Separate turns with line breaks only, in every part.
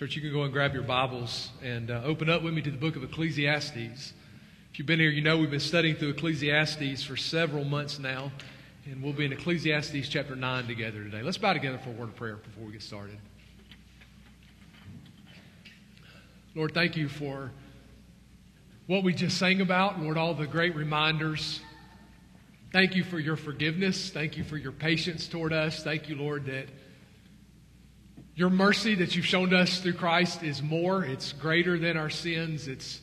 Church, you can go and grab your Bibles and uh, open up with me to the book of Ecclesiastes. If you've been here, you know we've been studying through Ecclesiastes for several months now, and we'll be in Ecclesiastes chapter 9 together today. Let's bow together for a word of prayer before we get started. Lord, thank you for what we just sang about. Lord, all the great reminders. Thank you for your forgiveness. Thank you for your patience toward us. Thank you, Lord, that your mercy that you've shown us through Christ is more. It's greater than our sins. It's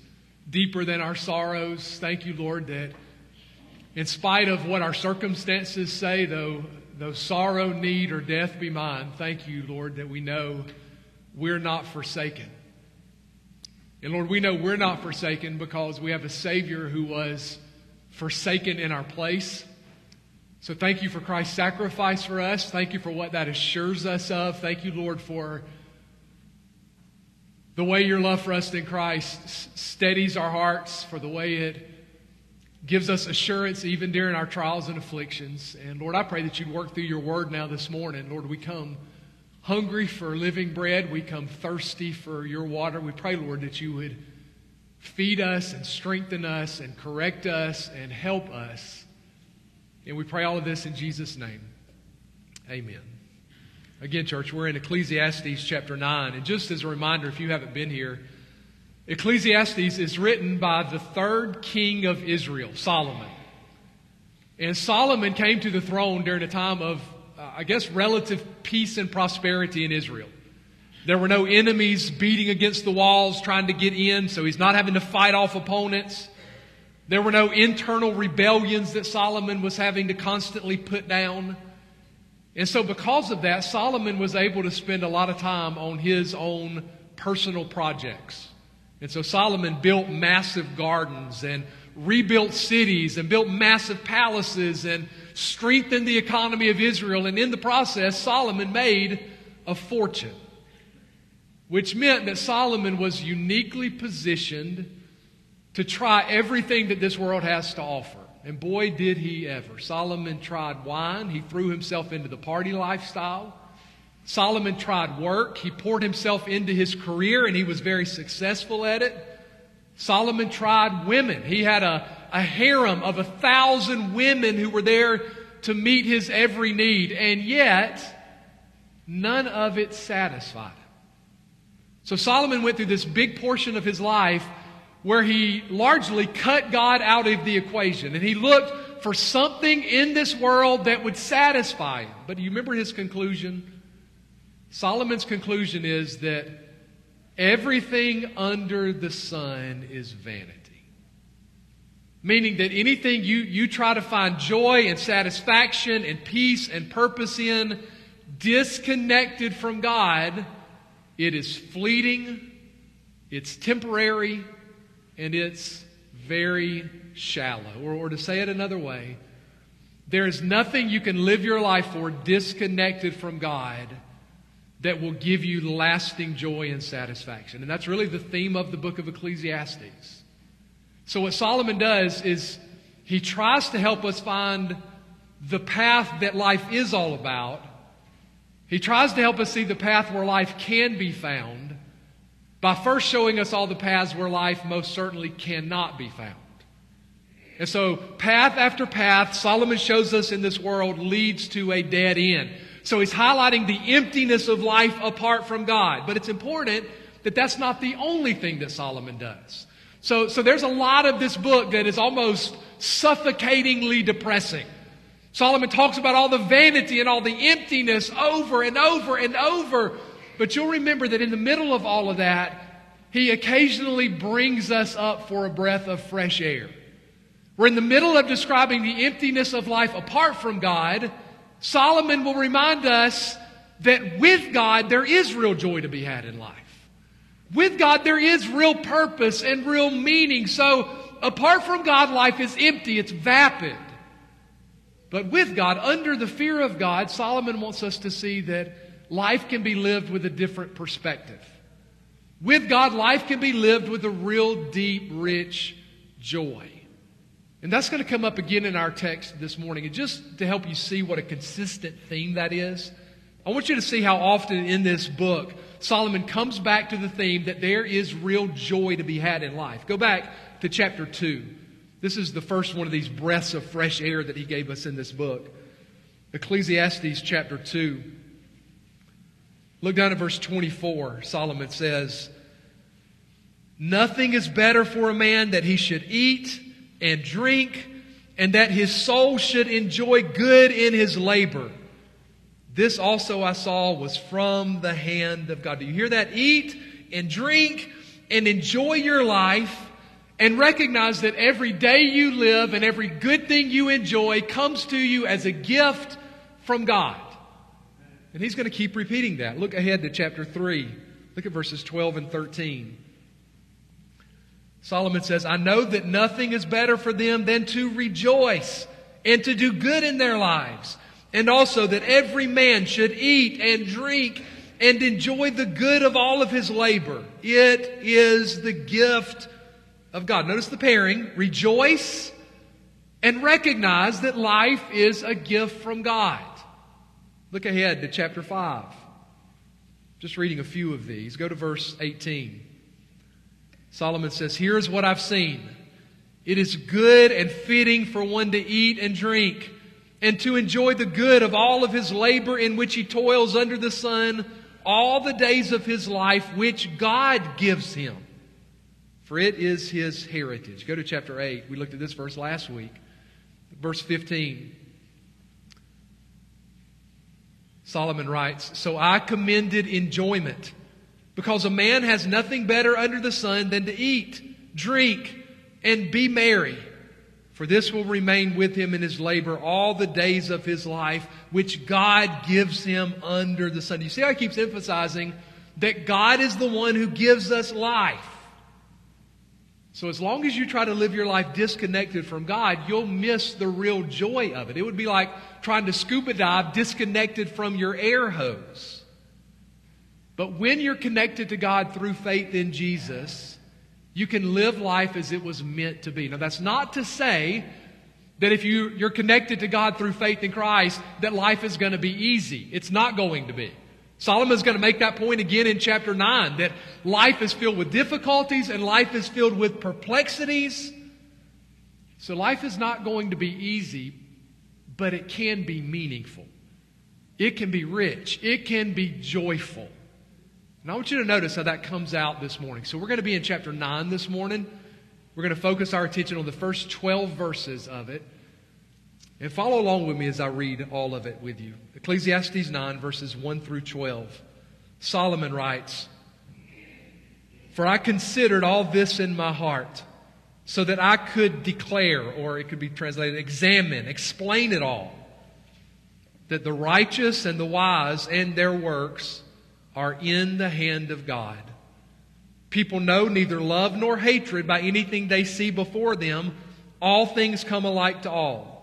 deeper than our sorrows. Thank you, Lord, that in spite of what our circumstances say, though, though sorrow, need, or death be mine, thank you, Lord, that we know we're not forsaken. And Lord, we know we're not forsaken because we have a Savior who was forsaken in our place. So thank you for Christ's sacrifice for us. Thank you for what that assures us of. Thank you, Lord, for the way your love for us in Christ steadies our hearts, for the way it gives us assurance even during our trials and afflictions. And Lord, I pray that you'd work through your word now this morning. Lord, we come hungry for living bread. We come thirsty for your water. We pray, Lord, that you would feed us and strengthen us and correct us and help us and we pray all of this in Jesus' name. Amen. Again, church, we're in Ecclesiastes chapter 9. And just as a reminder, if you haven't been here, Ecclesiastes is written by the third king of Israel, Solomon. And Solomon came to the throne during a time of, uh, I guess, relative peace and prosperity in Israel. There were no enemies beating against the walls trying to get in, so he's not having to fight off opponents. There were no internal rebellions that Solomon was having to constantly put down. And so, because of that, Solomon was able to spend a lot of time on his own personal projects. And so, Solomon built massive gardens and rebuilt cities and built massive palaces and strengthened the economy of Israel. And in the process, Solomon made a fortune, which meant that Solomon was uniquely positioned to try everything that this world has to offer. And boy, did he ever. Solomon tried wine, he threw himself into the party lifestyle. Solomon tried work, he poured himself into his career, and he was very successful at it. Solomon tried women. He had a, a harem of a thousand women who were there to meet his every need, and yet none of it satisfied him. So Solomon went through this big portion of his life where he largely cut God out of the equation and he looked for something in this world that would satisfy him. But do you remember his conclusion? Solomon's conclusion is that everything under the sun is vanity. Meaning that anything you, you try to find joy and satisfaction and peace and purpose in, disconnected from God, it is fleeting, it's temporary, and it's very shallow. Or, or to say it another way, there is nothing you can live your life for disconnected from God that will give you lasting joy and satisfaction. And that's really the theme of the book of Ecclesiastes. So, what Solomon does is he tries to help us find the path that life is all about. He tries to help us see the path where life can be found by first showing us all the paths where life most certainly cannot be found. And so, path after path, Solomon shows us in this world leads to a dead end. So, he's highlighting the emptiness of life apart from God. But it's important that that's not the only thing that Solomon does. So, so there's a lot of this book that is almost suffocatingly depressing. Solomon talks about all the vanity and all the emptiness over and over and over. But you'll remember that in the middle of all of that, he occasionally brings us up for a breath of fresh air. We're in the middle of describing the emptiness of life apart from God. Solomon will remind us that with God, there is real joy to be had in life. With God, there is real purpose and real meaning. So, apart from God, life is empty, it's vapid. But with God, under the fear of God, Solomon wants us to see that life can be lived with a different perspective. With God, life can be lived with a real deep, rich joy. And that's going to come up again in our text this morning. And just to help you see what a consistent theme that is, I want you to see how often in this book Solomon comes back to the theme that there is real joy to be had in life. Go back to chapter 2. This is the first one of these breaths of fresh air that he gave us in this book. Ecclesiastes chapter 2. Look down at verse 24. Solomon says, Nothing is better for a man that he should eat and drink, and that his soul should enjoy good in his labor. This also I saw was from the hand of God. Do you hear that? Eat and drink and enjoy your life and recognize that every day you live and every good thing you enjoy comes to you as a gift from God. And he's going to keep repeating that. Look ahead to chapter 3. Look at verses 12 and 13. Solomon says, I know that nothing is better for them than to rejoice and to do good in their lives. And also that every man should eat and drink and enjoy the good of all of his labor. It is the gift of God. Notice the pairing. Rejoice and recognize that life is a gift from God. Look ahead to chapter 5. Just reading a few of these. Go to verse 18. Solomon says, Here's what I've seen. It is good and fitting for one to eat and drink and to enjoy the good of all of his labor in which he toils under the sun all the days of his life, which God gives him. For it is his heritage. Go to chapter 8. We looked at this verse last week. Verse 15. Solomon writes, So I commended enjoyment, because a man has nothing better under the sun than to eat, drink, and be merry. For this will remain with him in his labor all the days of his life, which God gives him under the sun. You see how he keeps emphasizing that God is the one who gives us life. So as long as you try to live your life disconnected from God, you'll miss the real joy of it. It would be like trying to scuba dive disconnected from your air hose. But when you're connected to God through faith in Jesus, you can live life as it was meant to be. Now that's not to say that if you, you're connected to God through faith in Christ, that life is going to be easy. It's not going to be. Solomon's going to make that point again in chapter 9 that life is filled with difficulties and life is filled with perplexities. So life is not going to be easy, but it can be meaningful. It can be rich. It can be joyful. And I want you to notice how that comes out this morning. So we're going to be in chapter 9 this morning. We're going to focus our attention on the first 12 verses of it. And follow along with me as I read all of it with you. Ecclesiastes 9, verses 1 through 12. Solomon writes, For I considered all this in my heart, so that I could declare, or it could be translated, examine, explain it all, that the righteous and the wise and their works are in the hand of God. People know neither love nor hatred by anything they see before them. All things come alike to all.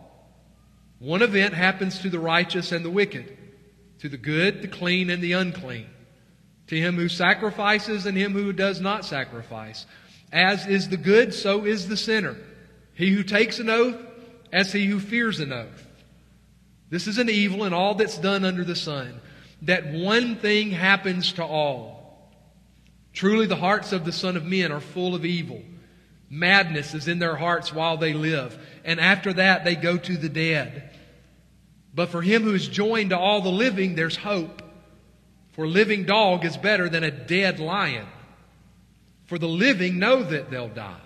One event happens to the righteous and the wicked, to the good, the clean, and the unclean, to him who sacrifices and him who does not sacrifice. As is the good, so is the sinner. He who takes an oath, as he who fears an oath. This is an evil in all that's done under the sun, that one thing happens to all. Truly, the hearts of the Son of Men are full of evil. Madness is in their hearts while they live, and after that they go to the dead. But for him who is joined to all the living, there's hope. For a living dog is better than a dead lion. For the living know that they'll die,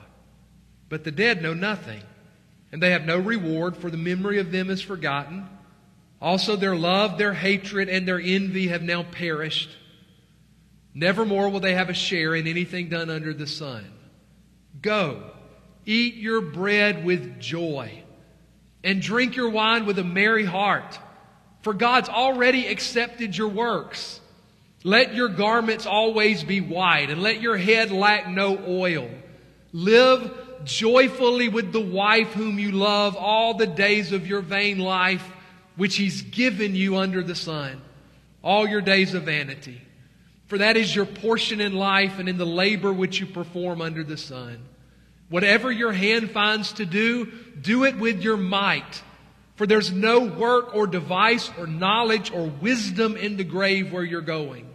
but the dead know nothing, and they have no reward, for the memory of them is forgotten. Also, their love, their hatred, and their envy have now perished. Nevermore will they have a share in anything done under the sun. Go, eat your bread with joy and drink your wine with a merry heart, for God's already accepted your works. Let your garments always be white, and let your head lack no oil. Live joyfully with the wife whom you love all the days of your vain life, which He's given you under the sun, all your days of vanity. For that is your portion in life and in the labor which you perform under the sun. Whatever your hand finds to do, do it with your might. For there's no work or device or knowledge or wisdom in the grave where you're going.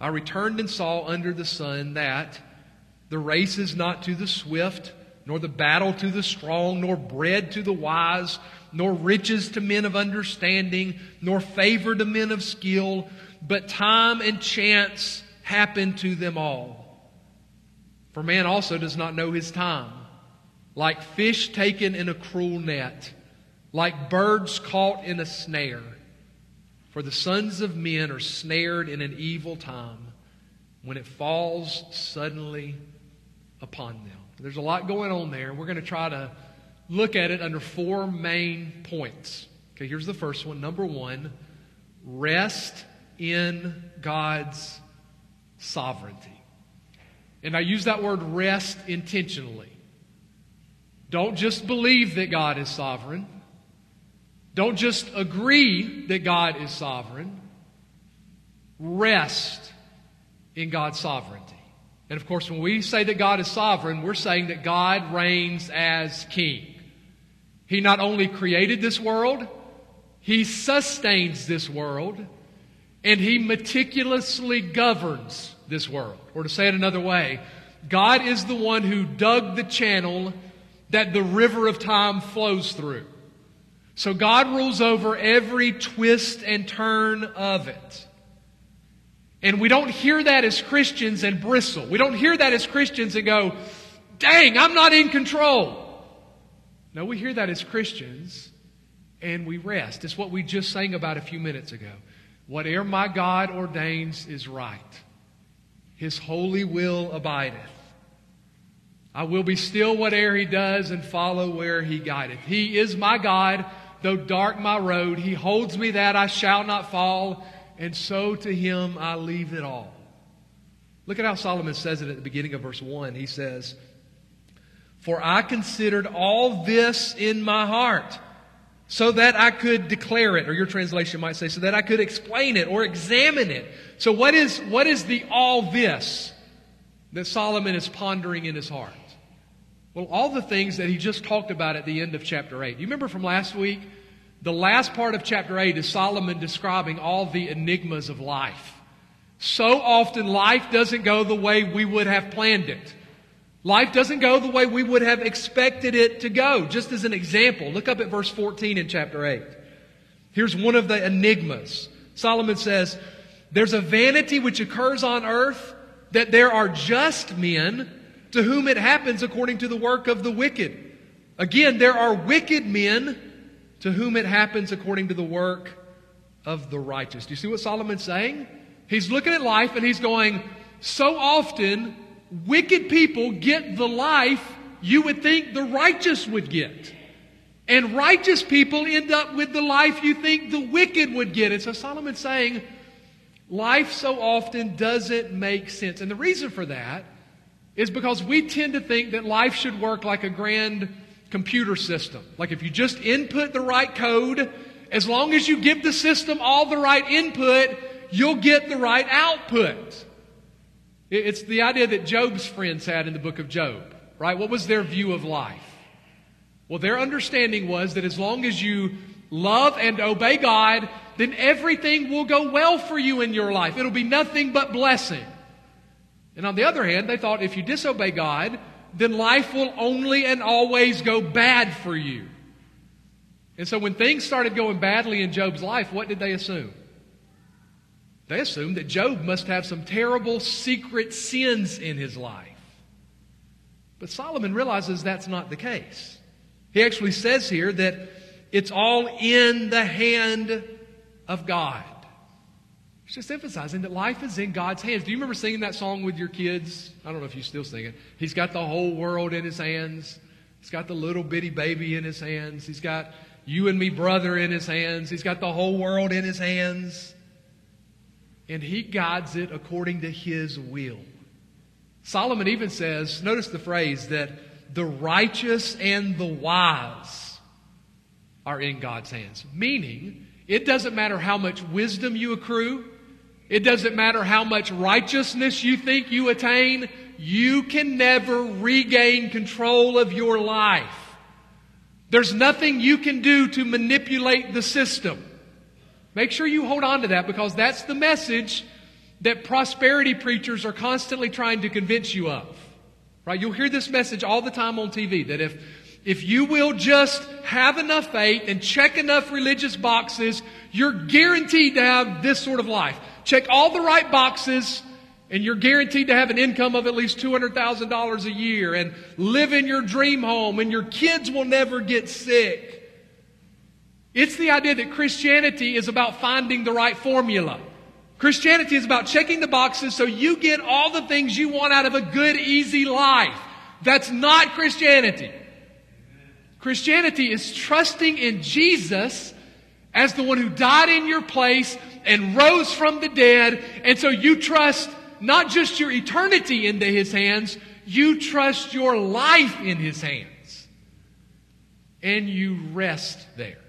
I returned and saw under the sun that the race is not to the swift, nor the battle to the strong, nor bread to the wise, nor riches to men of understanding, nor favor to men of skill, but time and chance happen to them all. For man also does not know his time. Like fish taken in a cruel net, like birds caught in a snare. For the sons of men are snared in an evil time when it falls suddenly upon them. There's a lot going on there. We're going to try to look at it under four main points. Okay, here's the first one. Number one, rest in God's sovereignty. And I use that word rest intentionally. Don't just believe that God is sovereign. Don't just agree that God is sovereign. Rest in God's sovereignty. And of course, when we say that God is sovereign, we're saying that God reigns as king. He not only created this world, He sustains this world, and He meticulously governs this world. Or to say it another way, God is the one who dug the channel that the river of time flows through. So God rules over every twist and turn of it. And we don't hear that as Christians and bristle. We don't hear that as Christians and go, dang, I'm not in control. No, we hear that as Christians and we rest. It's what we just sang about a few minutes ago. Whatever my God ordains is right. His holy will abideth. I will be still whate'er he does and follow where he guideth. He is my God, though dark my road. He holds me that I shall not fall, and so to him I leave it all. Look at how Solomon says it at the beginning of verse 1. He says, For I considered all this in my heart so that I could declare it, or your translation might say, so that I could explain it or examine it. So what is, what is the all this that Solomon is pondering in his heart? Well, all the things that he just talked about at the end of chapter 8. You remember from last week? The last part of chapter 8 is Solomon describing all the enigmas of life. So often life doesn't go the way we would have planned it. Life doesn't go the way we would have expected it to go. Just as an example, look up at verse 14 in chapter 8. Here's one of the enigmas. Solomon says, There's a vanity which occurs on earth that there are just men to whom it happens according to the work of the wicked. Again, there are wicked men to whom it happens according to the work of the righteous. Do you see what Solomon's saying? He's looking at life and he's going, so often wicked people get the life you would think the righteous would get. And righteous people end up with the life you think the wicked would get. And so Solomon's saying, life so often doesn't make sense. And the reason for that is because we tend to think that life should work like a grand computer system. Like if you just input the right code, as long as you give the system all the right input, you'll get the right output. It's the idea that Job's friends had in the book of Job, right? What was their view of life? Well, their understanding was that as long as you love and obey God, then everything will go well for you in your life. It'll be nothing but blessing. And on the other hand, they thought if you disobey God, then life will only and always go bad for you. And so when things started going badly in Job's life, what did they assume? They assumed that Job must have some terrible secret sins in his life. But Solomon realizes that's not the case. He actually says here that it's all in the hand of God. He's just emphasizing that life is in God's hands. Do you remember singing that song with your kids? I don't know if you still sing it. He's got the whole world in his hands. He's got the little bitty baby in his hands. He's got you and me brother in his hands. He's got the whole world in his hands and he guides it according to his will. Solomon even says, notice the phrase that the righteous and the wise are in God's hands. Meaning, it doesn't matter how much wisdom you accrue, it doesn't matter how much righteousness you think you attain, you can never regain control of your life. There's nothing you can do to manipulate the system. Make sure you hold on to that because that's the message that prosperity preachers are constantly trying to convince you of. Right? You'll hear this message all the time on TV that if, if you will just have enough faith and check enough religious boxes, you're guaranteed to have this sort of life. Check all the right boxes, and you're guaranteed to have an income of at least $200,000 a year and live in your dream home, and your kids will never get sick. It's the idea that Christianity is about finding the right formula. Christianity is about checking the boxes so you get all the things you want out of a good, easy life. That's not Christianity. Christianity is trusting in Jesus as the one who died in your place and rose from the dead. And so you trust not just your eternity into his hands, you trust your life in his hands. And you rest there.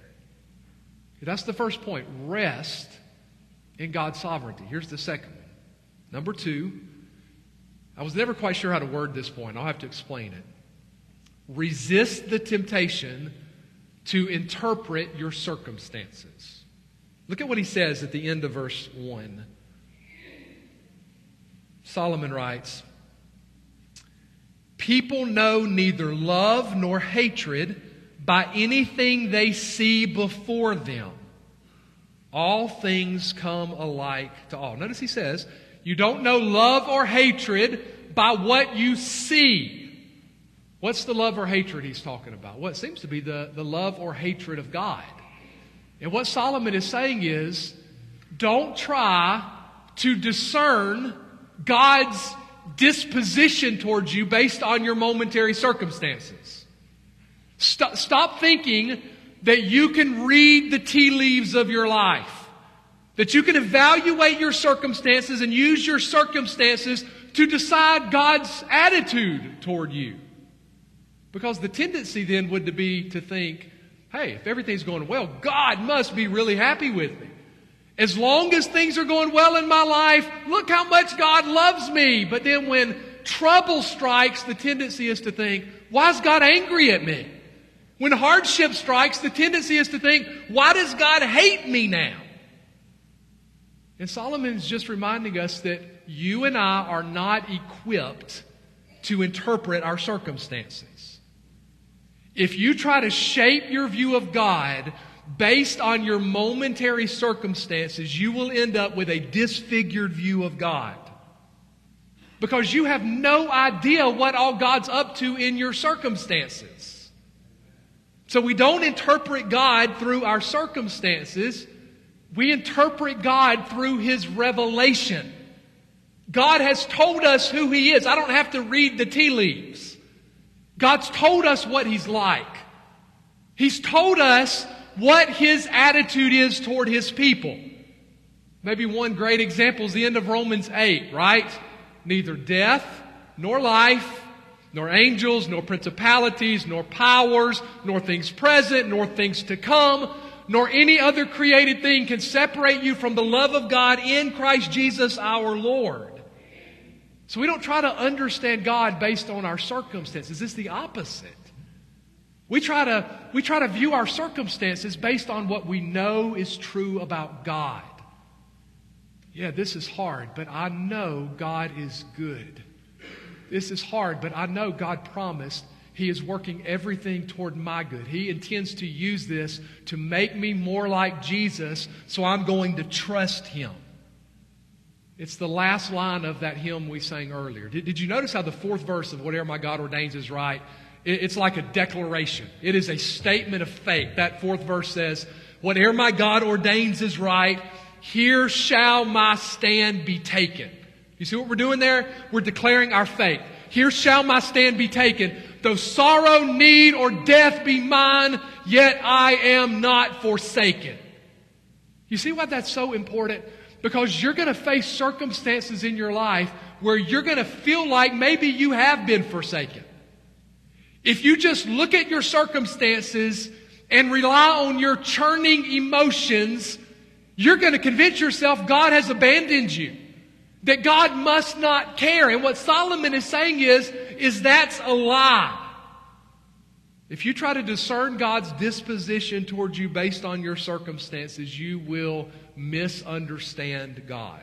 That's the first point. Rest in God's sovereignty. Here's the second one. Number two, I was never quite sure how to word this point. I'll have to explain it. Resist the temptation to interpret your circumstances. Look at what he says at the end of verse 1. Solomon writes People know neither love nor hatred by anything they see before them. All things come alike to all. Notice he says, You don't know love or hatred by what you see. What's the love or hatred he's talking about? What seems to be the, the love or hatred of God. And what Solomon is saying is, don't try to discern God's disposition towards you based on your momentary circumstances. Stop, stop thinking that you can read the tea leaves of your life. That you can evaluate your circumstances and use your circumstances to decide God's attitude toward you. Because the tendency then would be to think, hey, if everything's going well, God must be really happy with me. As long as things are going well in my life, look how much God loves me. But then when trouble strikes, the tendency is to think, why is God angry at me? When hardship strikes, the tendency is to think, why does God hate me now? And Solomon's just reminding us that you and I are not equipped to interpret our circumstances. If you try to shape your view of God based on your momentary circumstances, you will end up with a disfigured view of God. Because you have no idea what all God's up to in your circumstances. So we don't interpret God through our circumstances. We interpret God through His revelation. God has told us who He is. I don't have to read the tea leaves. God's told us what He's like. He's told us what His attitude is toward His people. Maybe one great example is the end of Romans 8, right? Neither death, nor life, nor angels, nor principalities, nor powers, nor things present, nor things to come, nor any other created thing can separate you from the love of God in Christ Jesus our Lord. So we don't try to understand God based on our circumstances. It's the opposite. We try to, we try to view our circumstances based on what we know is true about God. Yeah, this is hard, but I know God is good. This is hard, but I know God promised He is working everything toward my good. He intends to use this to make me more like Jesus, so I'm going to trust Him. It's the last line of that hymn we sang earlier. Did, did you notice how the fourth verse of Whatever My God Ordains is Right? It, it's like a declaration. It is a statement of faith. That fourth verse says, Whatever my God ordains is right, here shall my stand be taken. You see what we're doing there? We're declaring our faith. Here shall my stand be taken. Though sorrow, need, or death be mine, yet I am not forsaken. You see why that's so important? Because you're going to face circumstances in your life where you're going to feel like maybe you have been forsaken. If you just look at your circumstances and rely on your churning emotions, you're going to convince yourself God has abandoned you. That God must not care. And what Solomon is saying is, is that's a lie. If you try to discern God's disposition towards you based on your circumstances, you will misunderstand God.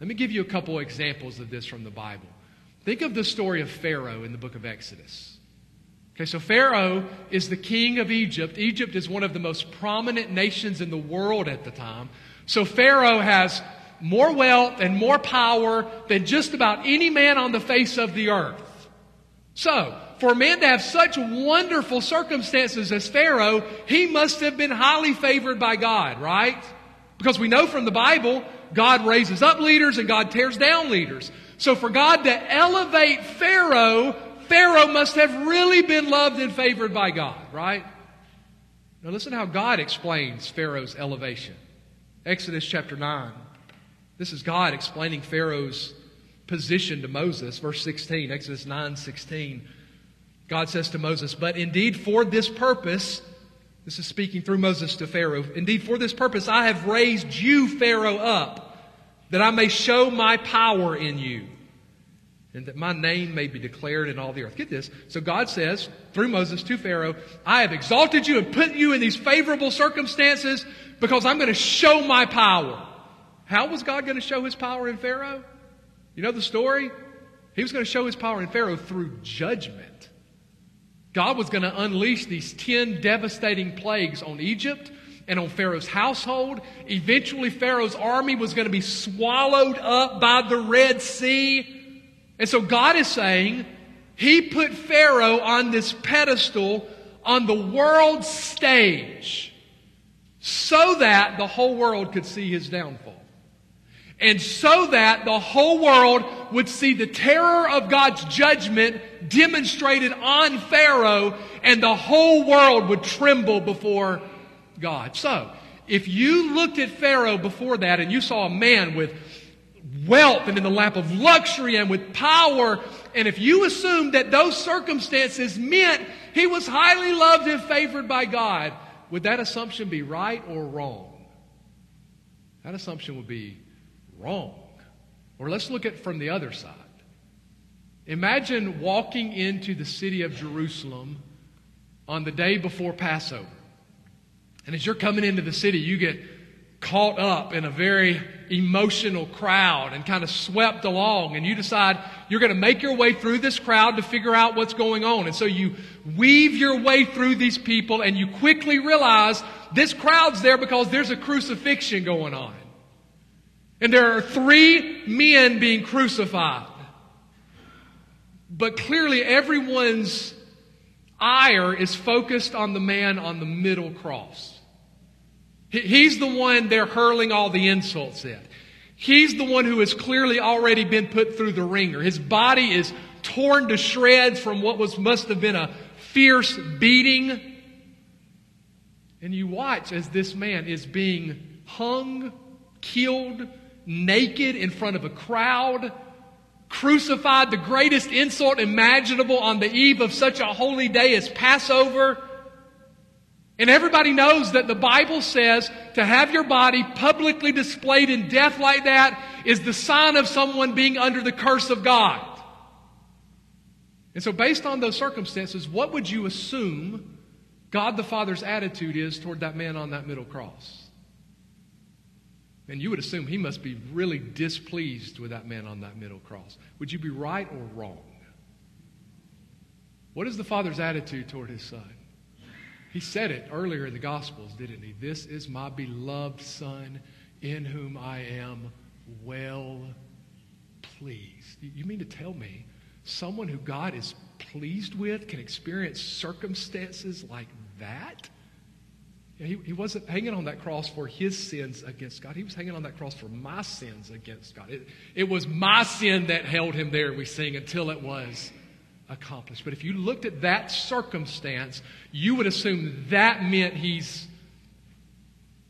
Let me give you a couple examples of this from the Bible. Think of the story of Pharaoh in the book of Exodus. Okay, so Pharaoh is the king of Egypt. Egypt is one of the most prominent nations in the world at the time. So Pharaoh has more wealth and more power than just about any man on the face of the earth. So, for a man to have such wonderful circumstances as Pharaoh, he must have been highly favored by God, right? Because we know from the Bible, God raises up leaders and God tears down leaders. So for God to elevate Pharaoh, Pharaoh must have really been loved and favored by God, right? Now listen how God explains Pharaoh's elevation. Exodus chapter 9. This is God explaining Pharaoh's position to Moses. Verse 16, Exodus 9 16. God says to Moses, But indeed, for this purpose, this is speaking through Moses to Pharaoh, indeed, for this purpose, I have raised you, Pharaoh, up, that I may show my power in you, and that my name may be declared in all the earth. Get this. So God says, through Moses to Pharaoh, I have exalted you and put you in these favorable circumstances because I'm going to show my power. How was God going to show his power in Pharaoh? You know the story? He was going to show his power in Pharaoh through judgment. God was going to unleash these 10 devastating plagues on Egypt and on Pharaoh's household. Eventually, Pharaoh's army was going to be swallowed up by the Red Sea. And so God is saying, He put Pharaoh on this pedestal on the world stage so that the whole world could see His downfall. And so that the whole world would see the terror of God's judgment demonstrated on Pharaoh and the whole world would tremble before God. So, if you looked at Pharaoh before that and you saw a man with wealth and in the lap of luxury and with power, and if you assumed that those circumstances meant he was highly loved and favored by God, would that assumption be right or wrong? That assumption would be wrong. Or let's look at it from the other side. Imagine walking into the city of Jerusalem on the day before Passover. And as you're coming into the city, you get caught up in a very emotional crowd and kind of swept along. And you decide you're going to make your way through this crowd to figure out what's going on. And so you weave your way through these people and you quickly realize this crowd's there because there's a crucifixion going on. And there are three men being crucified. But clearly, everyone's ire is focused on the man on the middle cross. He's the one they're hurling all the insults at. He's the one who has clearly already been put through the wringer. His body is torn to shreds from what was must have been a fierce beating. And you watch as this man is being hung, killed, naked in front of a crowd, crucified, the greatest insult imaginable on the eve of such a holy day as Passover. And everybody knows that the Bible says to have your body publicly displayed in death like that is the sign of someone being under the curse of God. And so, based on those circumstances, what would you assume God the Father's attitude is toward that man on that middle cross? And you would assume he must be really displeased with that man on that middle cross. Would you be right or wrong? What is the Father's attitude toward his Son? He said it earlier in the Gospels, didn't he? This is my beloved Son in whom I am well pleased. You mean to tell me someone who God is pleased with can experience circumstances like that? He, he wasn't hanging on that cross for his sins against God. He was hanging on that cross for my sins against God. It, it was my sin that held him there, we sing, until it was accomplished. But if you looked at that circumstance, you would assume that meant he's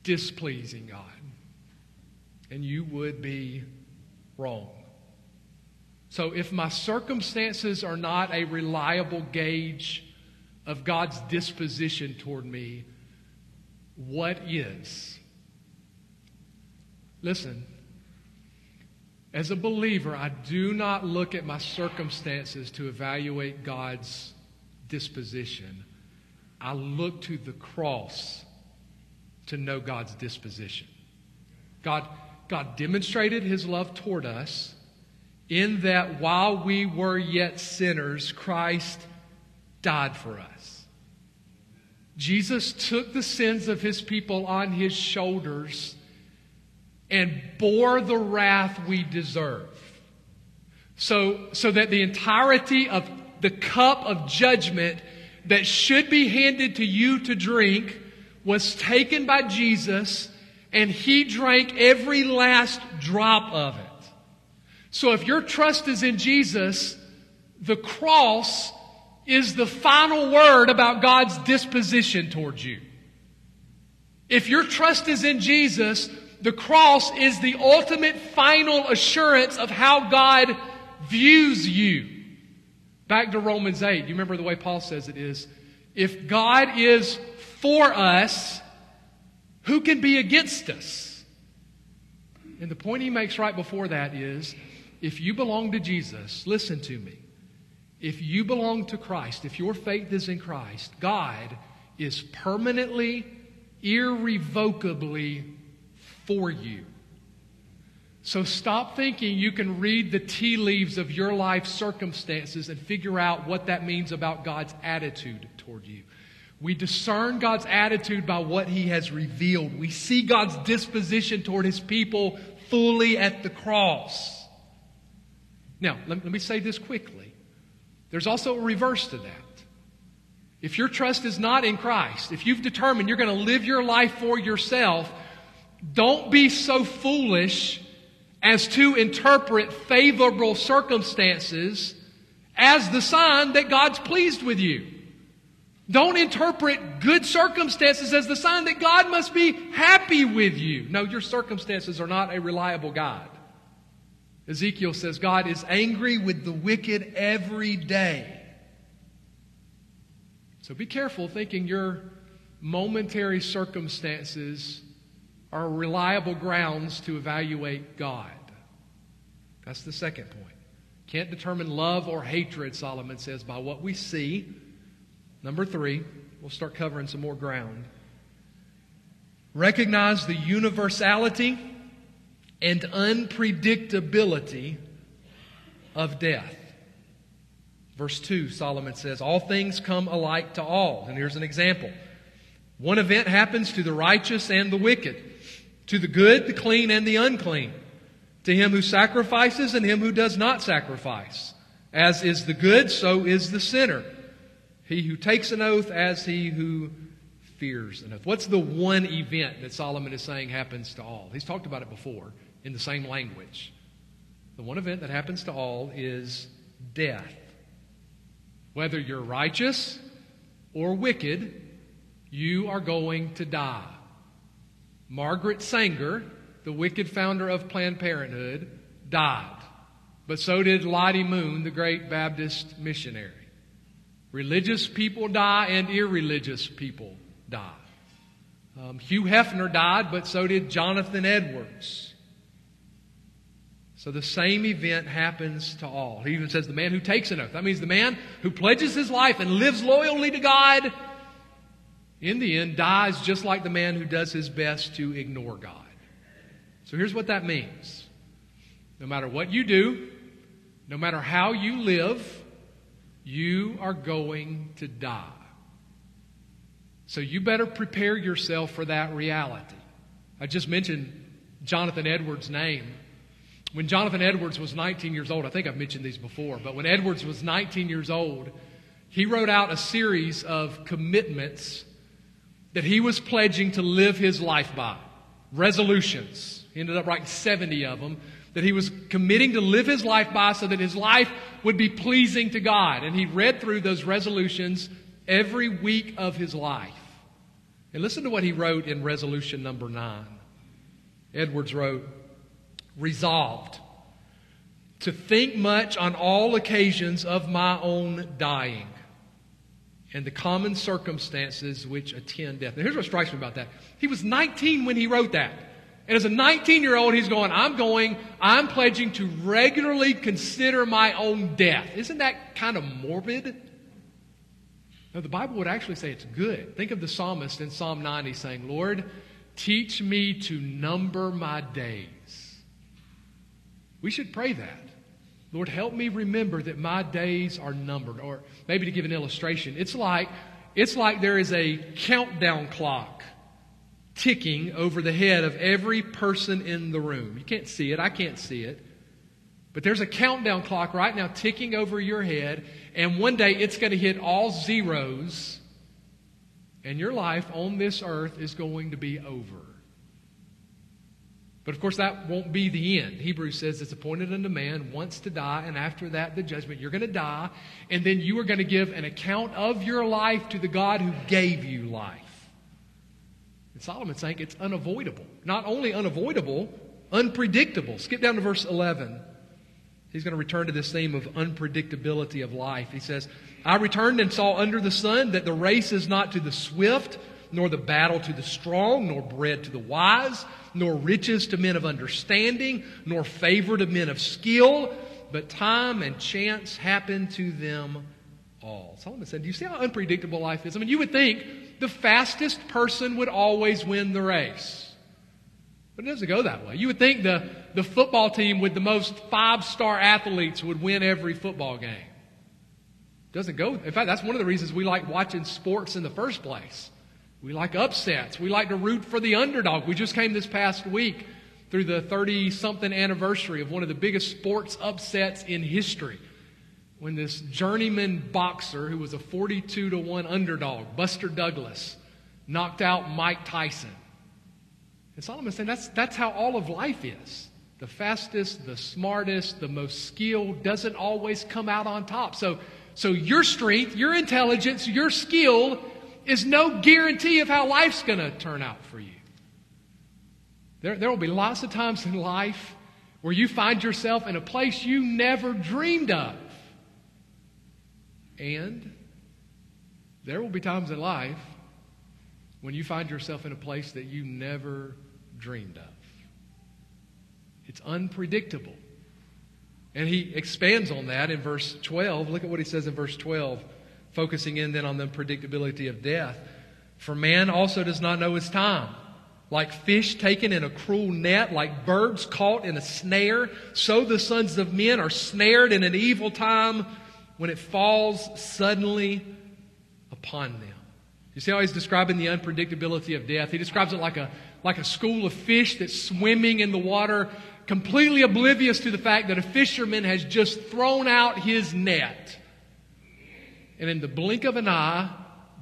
displeasing God. And you would be wrong. So if my circumstances are not a reliable gauge of God's disposition toward me, what is. Listen, as a believer, I do not look at my circumstances to evaluate God's disposition. I look to the cross to know God's disposition. God, God demonstrated his love toward us in that while we were yet sinners, Christ died for us. Jesus took the sins of his people on his shoulders and bore the wrath we deserve. So, so that the entirety of the cup of judgment that should be handed to you to drink was taken by Jesus and he drank every last drop of it. So if your trust is in Jesus, the cross is the final word about God's disposition towards you. If your trust is in Jesus, the cross is the ultimate final assurance of how God views you. Back to Romans 8. You remember the way Paul says it is if God is for us, who can be against us? And the point he makes right before that is if you belong to Jesus, listen to me. If you belong to Christ, if your faith is in Christ, God is permanently, irrevocably for you. So stop thinking you can read the tea leaves of your life circumstances and figure out what that means about God's attitude toward you. We discern God's attitude by what He has revealed. We see God's disposition toward His people fully at the cross. Now, let, me say this quickly. There's also a reverse to that. If your trust is not in Christ, if you've determined you're going to live your life for yourself, don't be so foolish as to interpret favorable circumstances as the sign that God's pleased with you. Don't interpret good circumstances as the sign that God must be happy with you. No, your circumstances are not a reliable God. Ezekiel says God is angry with the wicked every day. So be careful thinking your momentary circumstances are reliable grounds to evaluate God. That's the second point. Can't determine love or hatred, Solomon says, by what we see. Number three, we'll start covering some more ground. Recognize the universality and unpredictability of death. Verse 2, Solomon says, All things come alike to all. And here's an example. One event happens to the righteous and the wicked, to the good, the clean, and the unclean, to him who sacrifices and him who does not sacrifice. As is the good, so is the sinner. He who takes an oath, as he who fears an oath. What's the one event that Solomon is saying happens to all? He's talked about it before in the same language. The one event that happens to all is death. Whether you're righteous or wicked, you are going to die. Margaret Sanger, the wicked founder of Planned Parenthood, died. But so did Lottie Moon, the great Baptist missionary. Religious people die and irreligious people die. Um, Hugh Hefner died, but so did Jonathan Edwards. So the same event happens to all. He even says the man who takes an oath. That means the man who pledges his life and lives loyally to God, in the end, dies just like the man who does his best to ignore God. So here's what that means no matter what you do, no matter how you live, you are going to die. So you better prepare yourself for that reality. I just mentioned Jonathan Edwards' name. When Jonathan Edwards was 19 years old, I think I've mentioned these before, but when Edwards was 19 years old, he wrote out a series of commitments that he was pledging to live his life by. Resolutions. He ended up writing 70 of them that he was committing to live his life by so that his life would be pleasing to God. And he read through those resolutions every week of his life. And listen to what he wrote in resolution number nine. Edwards wrote, resolved to think much on all occasions of my own dying and the common circumstances which attend death. Now, here's what strikes me about that. He was 19 when he wrote that. And as a 19 year old, he's going, I'm going, I'm pledging to regularly consider my own death. Isn't that kind of morbid? No, the Bible would actually say it's good. Think of the psalmist in Psalm 90 saying, Lord, teach me to number my days We should pray that. Lord, help me remember that my days are numbered. Or maybe to give an illustration, it's like, it's like there is a countdown clock ticking over the head of every person in the room. You can't see it. I can't see it. But there's a countdown clock right now ticking over your head, and one day it's going to hit all zeros, and your life on this earth is going to be over. But of course, that won't be the end. Hebrews says it's appointed unto man once to die, and after that, the judgment. You're going to die, and then you are going to give an account of your life to the God who gave you life. And Solomon's saying it's unavoidable. Not only unavoidable, unpredictable. Skip down to verse 11. He's going to return to this theme of unpredictability of life. He says, I returned and saw under the sun that the race is not to the swift, nor the battle to the strong, nor bread to the wise nor riches to men of understanding, nor favor to men of skill, but time and chance happen to them all. Solomon said, Do you see how unpredictable life is? I mean, you would think the fastest person would always win the race. But it doesn't go that way. You would think the, the football team with the most five star athletes would win every football game. It doesn't go. In fact, that's one of the reasons we like watching sports in the first place. We like upsets. We like to root for the underdog. We just came this past week through the 30 something anniversary of one of the biggest sports upsets in history when this journeyman boxer who was a 42 to 1 underdog, Buster Douglas, knocked out Mike Tyson. And Solomon's saying that's, that's how all of life is. The fastest, the smartest, the most skilled doesn't always come out on top. So, so your strength, your intelligence, your skill is no guarantee of how life's going to turn out for you. There, there will be lots of times in life where you find yourself in a place you never dreamed of. And there will be times in life when you find yourself in a place that you never dreamed of. It's unpredictable. And he expands on that in verse 12. Look at what he says in verse 12 focusing in then on the predictability of death. For man also does not know his time. Like fish taken in a cruel net, like birds caught in a snare, so the sons of men are snared in an evil time when it falls suddenly upon them. You see how he's describing the unpredictability of death? He describes it like a, like a school of fish that's swimming in the water, completely oblivious to the fact that a fisherman has just thrown out his net and in the blink of an eye,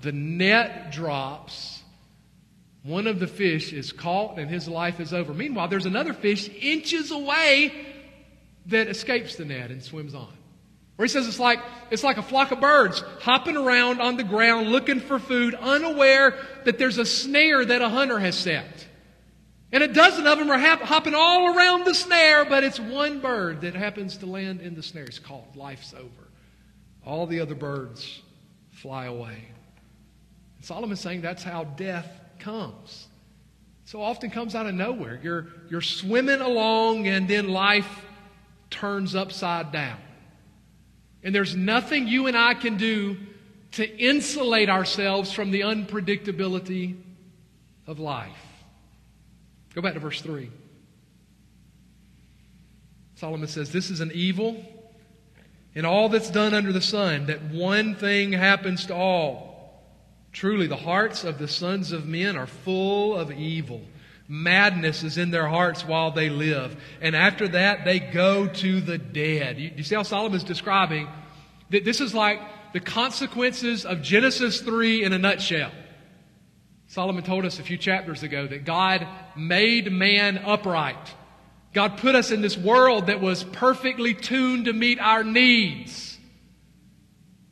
the net drops. One of the fish is caught and his life is over. Meanwhile, there's another fish inches away that escapes the net and swims on. Or he says it's like, it's like a flock of birds hopping around on the ground looking for food, unaware that there's a snare that a hunter has set. And a dozen of them are hopping all around the snare, but it's one bird that happens to land in the snare. It's caught. Life's over. All the other birds fly away. And Solomon's saying that's how death comes. So often comes out of nowhere. You're, you're swimming along and then life turns upside down. And there's nothing you and I can do to insulate ourselves from the unpredictability of life. Go back to verse 3. Solomon says, This is an evil in all that's done under the sun, that one thing happens to all. Truly, the hearts of the sons of men are full of evil. Madness is in their hearts while they live. And after that, they go to the dead. You, you see how Solomon is describing that this is like the consequences of Genesis 3 in a nutshell. Solomon told us a few chapters ago that God made man upright. God put us in this world that was perfectly tuned to meet our needs.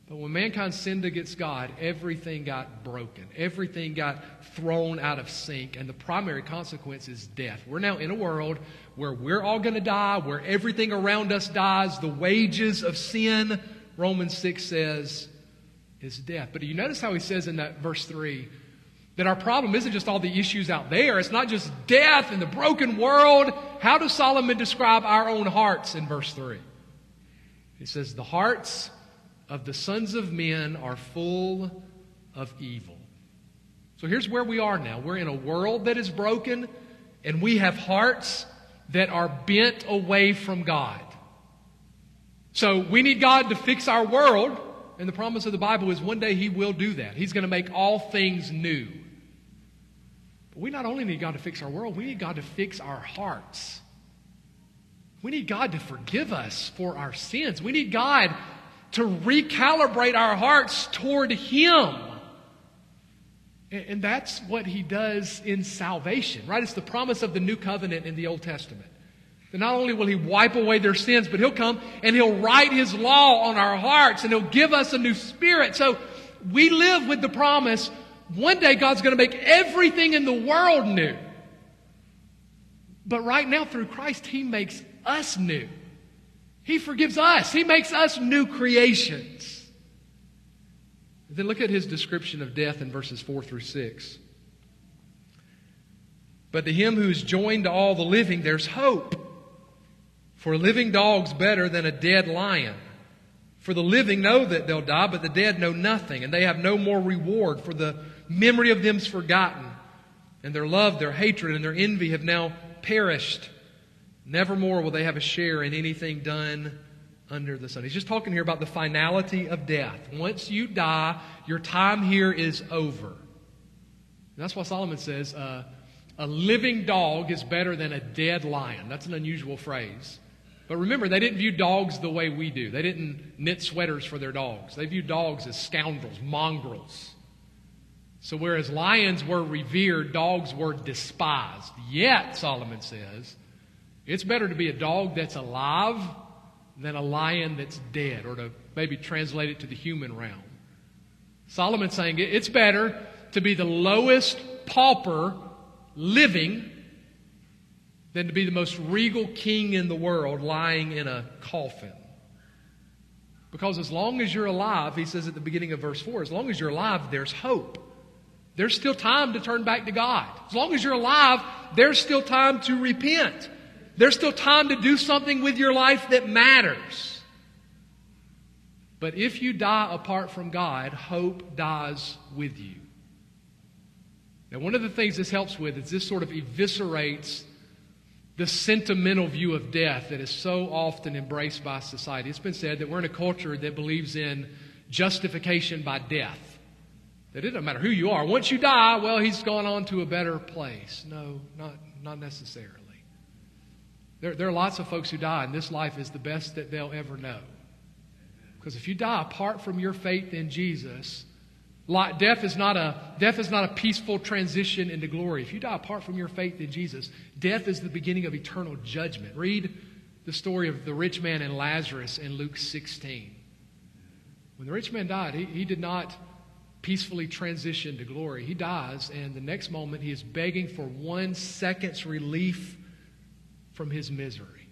But when mankind sinned against God, everything got broken. Everything got thrown out of sync. And the primary consequence is death. We're now in a world where we're all going to die, where everything around us dies. The wages of sin, Romans 6 says, is death. But do you notice how he says in that verse 3 that our problem isn't just all the issues out there, it's not just death and the broken world. How does Solomon describe our own hearts in verse 3? He says, The hearts of the sons of men are full of evil. So here's where we are now. We're in a world that is broken, and we have hearts that are bent away from God. So we need God to fix our world, and the promise of the Bible is one day He will do that. He's going to make all things new. But we not only need God to fix our world, we need God to fix our hearts. We need God to forgive us for our sins. We need God to recalibrate our hearts toward Him. And that's what He does in salvation, right? It's the promise of the new covenant in the Old Testament. That not only will He wipe away their sins, but He'll come and He'll write His law on our hearts and He'll give us a new spirit. So we live with the promise one day God's going to make everything in the world new. But right now, through Christ, He makes us new. He forgives us. He makes us new creations. Then look at his description of death in verses 4 through 6. But to him who is joined to all the living, there's hope. For a living dog's better than a dead lion. For the living know that they'll die, but the dead know nothing, and they have no more reward, for the memory of them's forgotten. And their love, their hatred, and their envy have now perished. Nevermore will they have a share in anything done under the sun. He's just talking here about the finality of death. Once you die, your time here is over. And that's why Solomon says uh, a living dog is better than a dead lion. That's an unusual phrase. But remember, they didn't view dogs the way we do. They didn't knit sweaters for their dogs. They viewed dogs as scoundrels, mongrels. So, whereas lions were revered, dogs were despised. Yet, Solomon says, it's better to be a dog that's alive than a lion that's dead, or to maybe translate it to the human realm. Solomon's saying it's better to be the lowest pauper living than to be the most regal king in the world lying in a coffin. Because as long as you're alive, he says at the beginning of verse 4, as long as you're alive, there's hope. There's still time to turn back to God. As long as you're alive, there's still time to repent. There's still time to do something with your life that matters. But if you die apart from God, hope dies with you. Now, one of the things this helps with is this sort of eviscerates the sentimental view of death that is so often embraced by society. It's been said that we're in a culture that believes in justification by death. That it doesn't matter who you are. Once you die, well, he's gone on to a better place. No, not, not necessarily. There, there are lots of folks who die, and this life is the best that they'll ever know. Because if you die apart from your faith in Jesus, death is, not a, death is not a peaceful transition into glory. If you die apart from your faith in Jesus, death is the beginning of eternal judgment. Read the story of the rich man and Lazarus in Luke 16. When the rich man died, he, he did not peacefully transition to glory. He dies, and the next moment he is begging for one second's relief from his misery.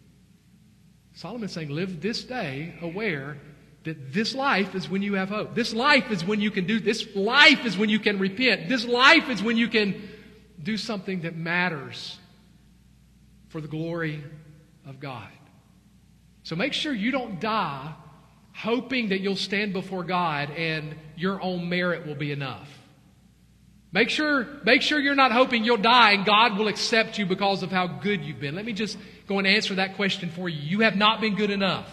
Solomon's saying, live this day aware that this life is when you have hope. This life is when you can do, this life is when you can repent. This life is when you can do something that matters for the glory of God. So make sure you don't die hoping that you'll stand before God and your own merit will be enough. Make sure, make sure you're not hoping you'll die and God will accept you because of how good you've been. Let me just go and answer that question for you. You have not been good enough.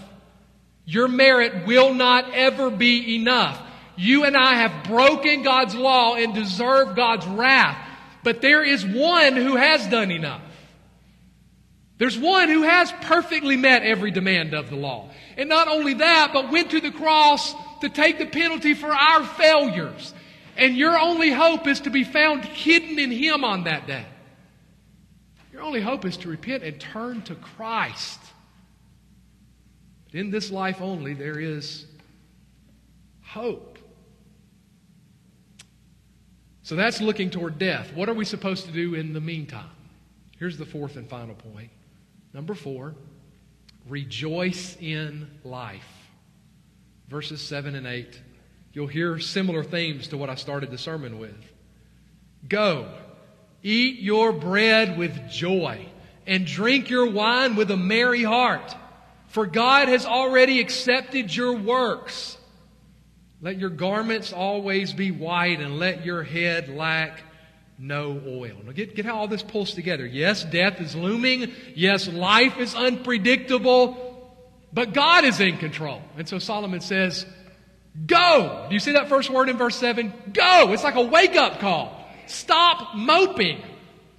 Your merit will not ever be enough. You and I have broken God's law and deserve God's wrath. But there is one who has done enough. There's one who has perfectly met every demand of the law. And not only that, but went to the cross to take the penalty for our failures. And your only hope is to be found hidden in Him on that day. Your only hope is to repent and turn to Christ. But in this life only, there is hope. So that's looking toward death. What are we supposed to do in the meantime? Here's the fourth and final point. Number four, rejoice in life. Verses 7 and 8. You'll hear similar themes to what I started the sermon with. Go, eat your bread with joy, and drink your wine with a merry heart, for God has already accepted your works. Let your garments always be white, and let your head lack no oil. Now get, get how all this pulls together. Yes, death is looming. Yes, life is unpredictable. But God is in control. And so Solomon says, Go. Do you see that first word in verse 7? Go. It's like a wake up call. Stop moping.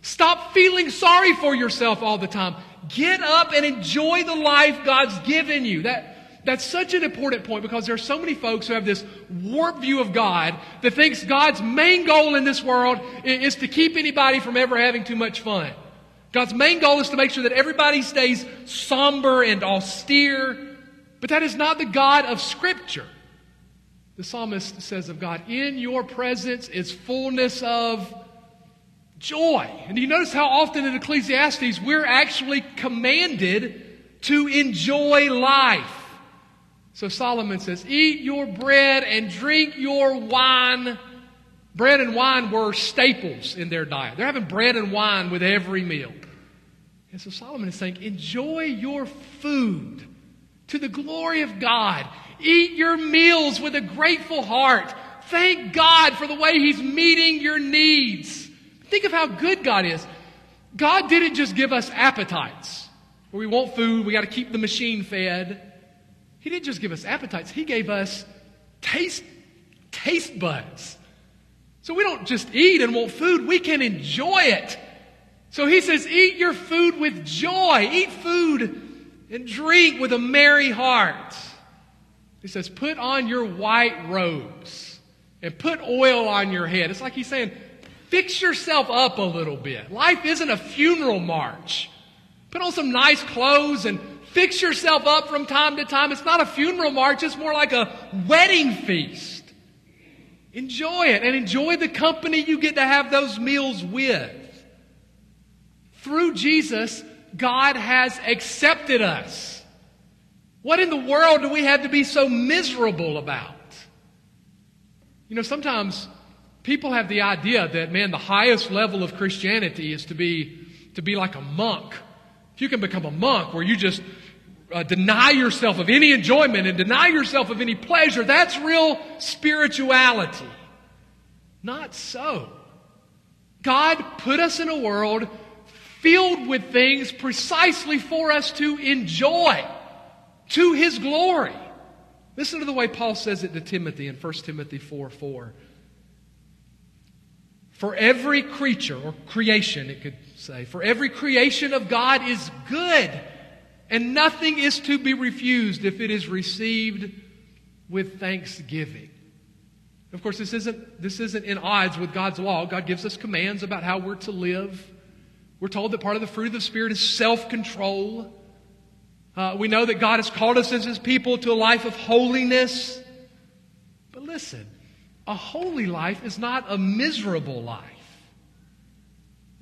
Stop feeling sorry for yourself all the time. Get up and enjoy the life God's given you. That, that's such an important point because there are so many folks who have this warped view of God that thinks God's main goal in this world is to keep anybody from ever having too much fun. God's main goal is to make sure that everybody stays somber and austere. But that is not the God of Scripture. The psalmist says of God, In your presence is fullness of joy. And do you notice how often in Ecclesiastes we're actually commanded to enjoy life? So Solomon says, Eat your bread and drink your wine. Bread and wine were staples in their diet. They're having bread and wine with every meal. And so Solomon is saying, Enjoy your food to the glory of God. Eat your meals with a grateful heart. Thank God for the way He's meeting your needs. Think of how good God is. God didn't just give us appetites where we want food, we got to keep the machine fed. He didn't just give us appetites, He gave us taste, taste buds. So we don't just eat and want food, we can enjoy it. So he says, Eat your food with joy. Eat food and drink with a merry heart. He says, Put on your white robes and put oil on your head. It's like he's saying, Fix yourself up a little bit. Life isn't a funeral march. Put on some nice clothes and fix yourself up from time to time. It's not a funeral march, it's more like a wedding feast. Enjoy it and enjoy the company you get to have those meals with. Through Jesus, God has accepted us. What in the world do we have to be so miserable about? You know, sometimes people have the idea that, man, the highest level of Christianity is to be, to be like a monk. If you can become a monk where you just uh, deny yourself of any enjoyment and deny yourself of any pleasure, that's real spirituality. Not so. God put us in a world filled with things precisely for us to enjoy to his glory. Listen to the way Paul says it to Timothy in 1 Timothy 4 4. For every creature, or creation, it could say, for every creation of God is good, and nothing is to be refused if it is received with thanksgiving. Of course, this isn't, this isn't in odds with God's law. God gives us commands about how we're to live. We're told that part of the fruit of the Spirit is self control. Uh, we know that God has called us as His people to a life of holiness. But listen, a holy life is not a miserable life.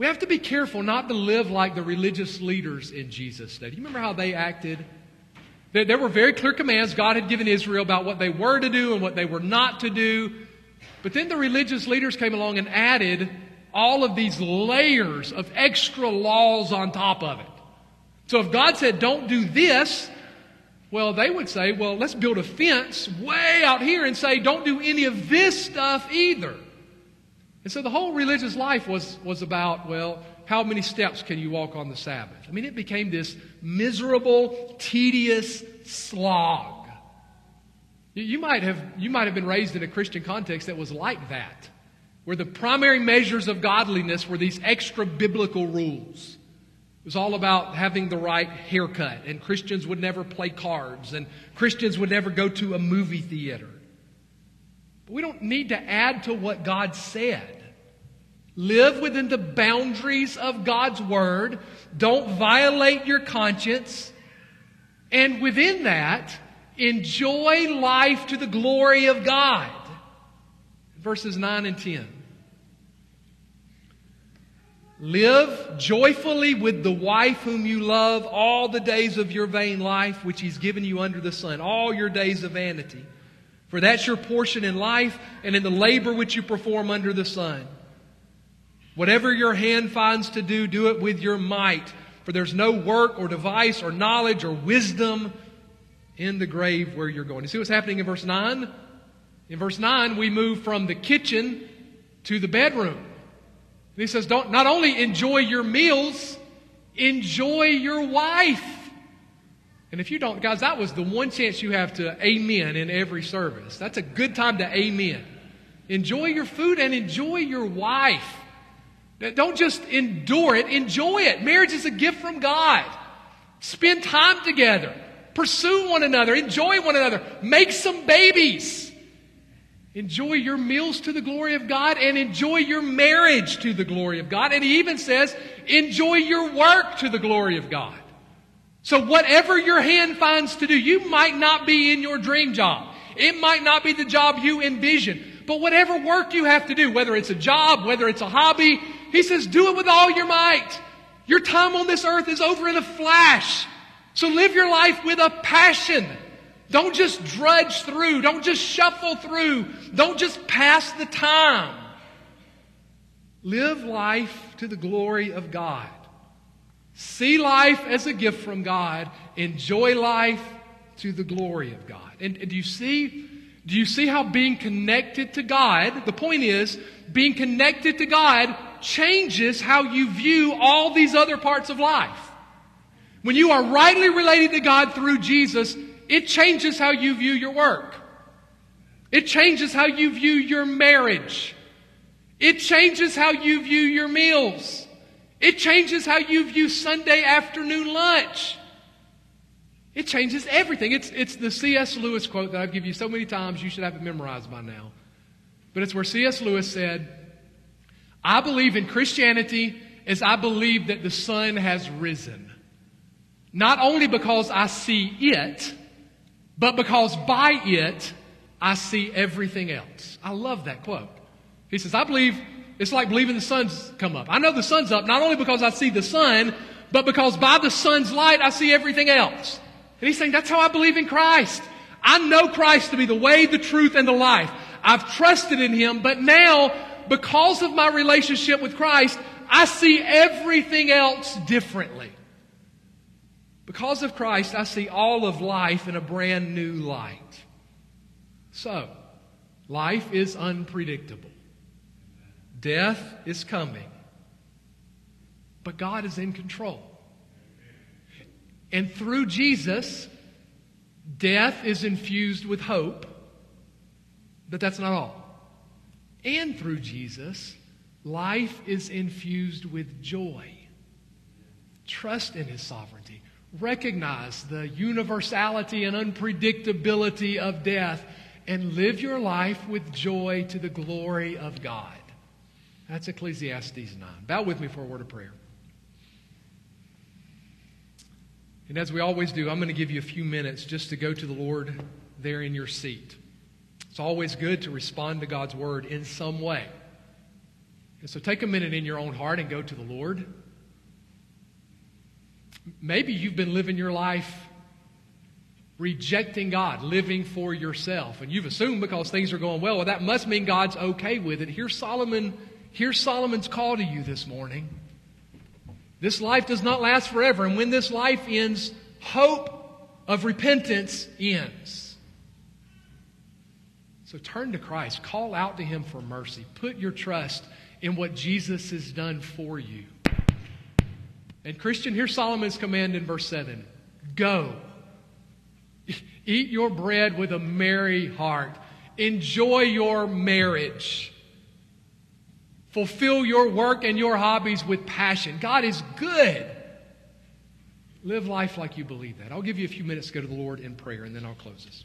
We have to be careful not to live like the religious leaders in Jesus' day. Do you remember how they acted? There, were very clear commands God had given Israel about what they were to do and what they were not to do. But then the religious leaders came along and added all of these layers of extra laws on top of it. So if God said, don't do this, well, they would say, well, let's build a fence way out here and say, don't do any of this stuff either. And so the whole religious life was, was about, well, how many steps can you walk on the Sabbath? I mean, it became this miserable, tedious slog. You might have, you might have been raised in a Christian context that was like that, where the primary measures of godliness were these extra biblical rules. It was all about having the right haircut, and Christians would never play cards, and Christians would never go to a movie theater. But we don't need to add to what God said. Live within the boundaries of God's Word. Don't violate your conscience. And within that, enjoy life to the glory of God. Verses 9 and 10. Live joyfully with the wife whom you love all the days of your vain life, which he's given you under the sun, all your days of vanity. For that's your portion in life and in the labor which you perform under the sun. Whatever your hand finds to do, do it with your might. For there's no work or device or knowledge or wisdom in the grave where you're going. You see what's happening in verse 9? In verse 9, we move from the kitchen to the bedroom. he says, don't not only enjoy your meals, enjoy your wife. And if you don't, guys, that was the one chance you have to amen in every service. That's a good time to amen. Enjoy your food and enjoy your wife. Don't just endure it, enjoy it. Marriage is a gift from God. Spend time together. Pursue one another. Enjoy one another. Make some babies. Enjoy your meals to the glory of God and enjoy your marriage to the glory of God. And he even says, enjoy your work to the glory of God. So whatever your hand finds to do, you might not be in your dream job. It might not be the job you envision. But whatever work you have to do, whether it's a job, whether it's a hobby, he says, do it with all your might. Your time on this earth is over in a flash. So live your life with a passion. Don't just drudge through. Don't just shuffle through. Don't just pass the time. Live life to the glory of God. See life as a gift from God. Enjoy life to the glory of God. And, and do you see? Do you see how being connected to God, the point is, being connected to God changes how you view all these other parts of life. When you are rightly related to God through Jesus, it changes how you view your work. It changes how you view your marriage. It changes how you view your meals. It changes how you view Sunday afternoon lunch. It changes everything. It's, it's the C.S. Lewis quote that I've given you so many times, you should have it memorized by now. But it's where C.S. Lewis said, I believe in Christianity as I believe that the sun has risen. Not only because I see it, but because by it I see everything else. I love that quote. He says, I believe it's like believing the sun's come up. I know the sun's up not only because I see the sun, but because by the sun's light I see everything else. And he's saying, that's how I believe in Christ. I know Christ to be the way, the truth, and the life. I've trusted in him, but now, because of my relationship with Christ, I see everything else differently. Because of Christ, I see all of life in a brand new light. So, life is unpredictable. Death is coming. But God is in control. And through Jesus, death is infused with hope. But that's not all. And through Jesus, life is infused with joy. Trust in his sovereignty recognize the universality and unpredictability of death and live your life with joy to the glory of God. That's Ecclesiastes 9. Bow with me for a word of prayer. And as we always do, I'm going to give you a few minutes just to go to the Lord there in your seat. It's always good to respond to God's word in some way. And so take a minute in your own heart and go to the Lord. Maybe you've been living your life rejecting God, living for yourself. And you've assumed because things are going well, well, that must mean God's okay with it. Here's Solomon, here's Solomon's call to you this morning. This life does not last forever, and when this life ends, hope of repentance ends. So turn to Christ, call out to Him for mercy, put your trust in what Jesus has done for you. And Christian, here's Solomon's command in verse 7 Go. Eat your bread with a merry heart. Enjoy your marriage. Fulfill your work and your hobbies with passion. God is good. Live life like you believe that. I'll give you a few minutes to go to the Lord in prayer, and then I'll close this.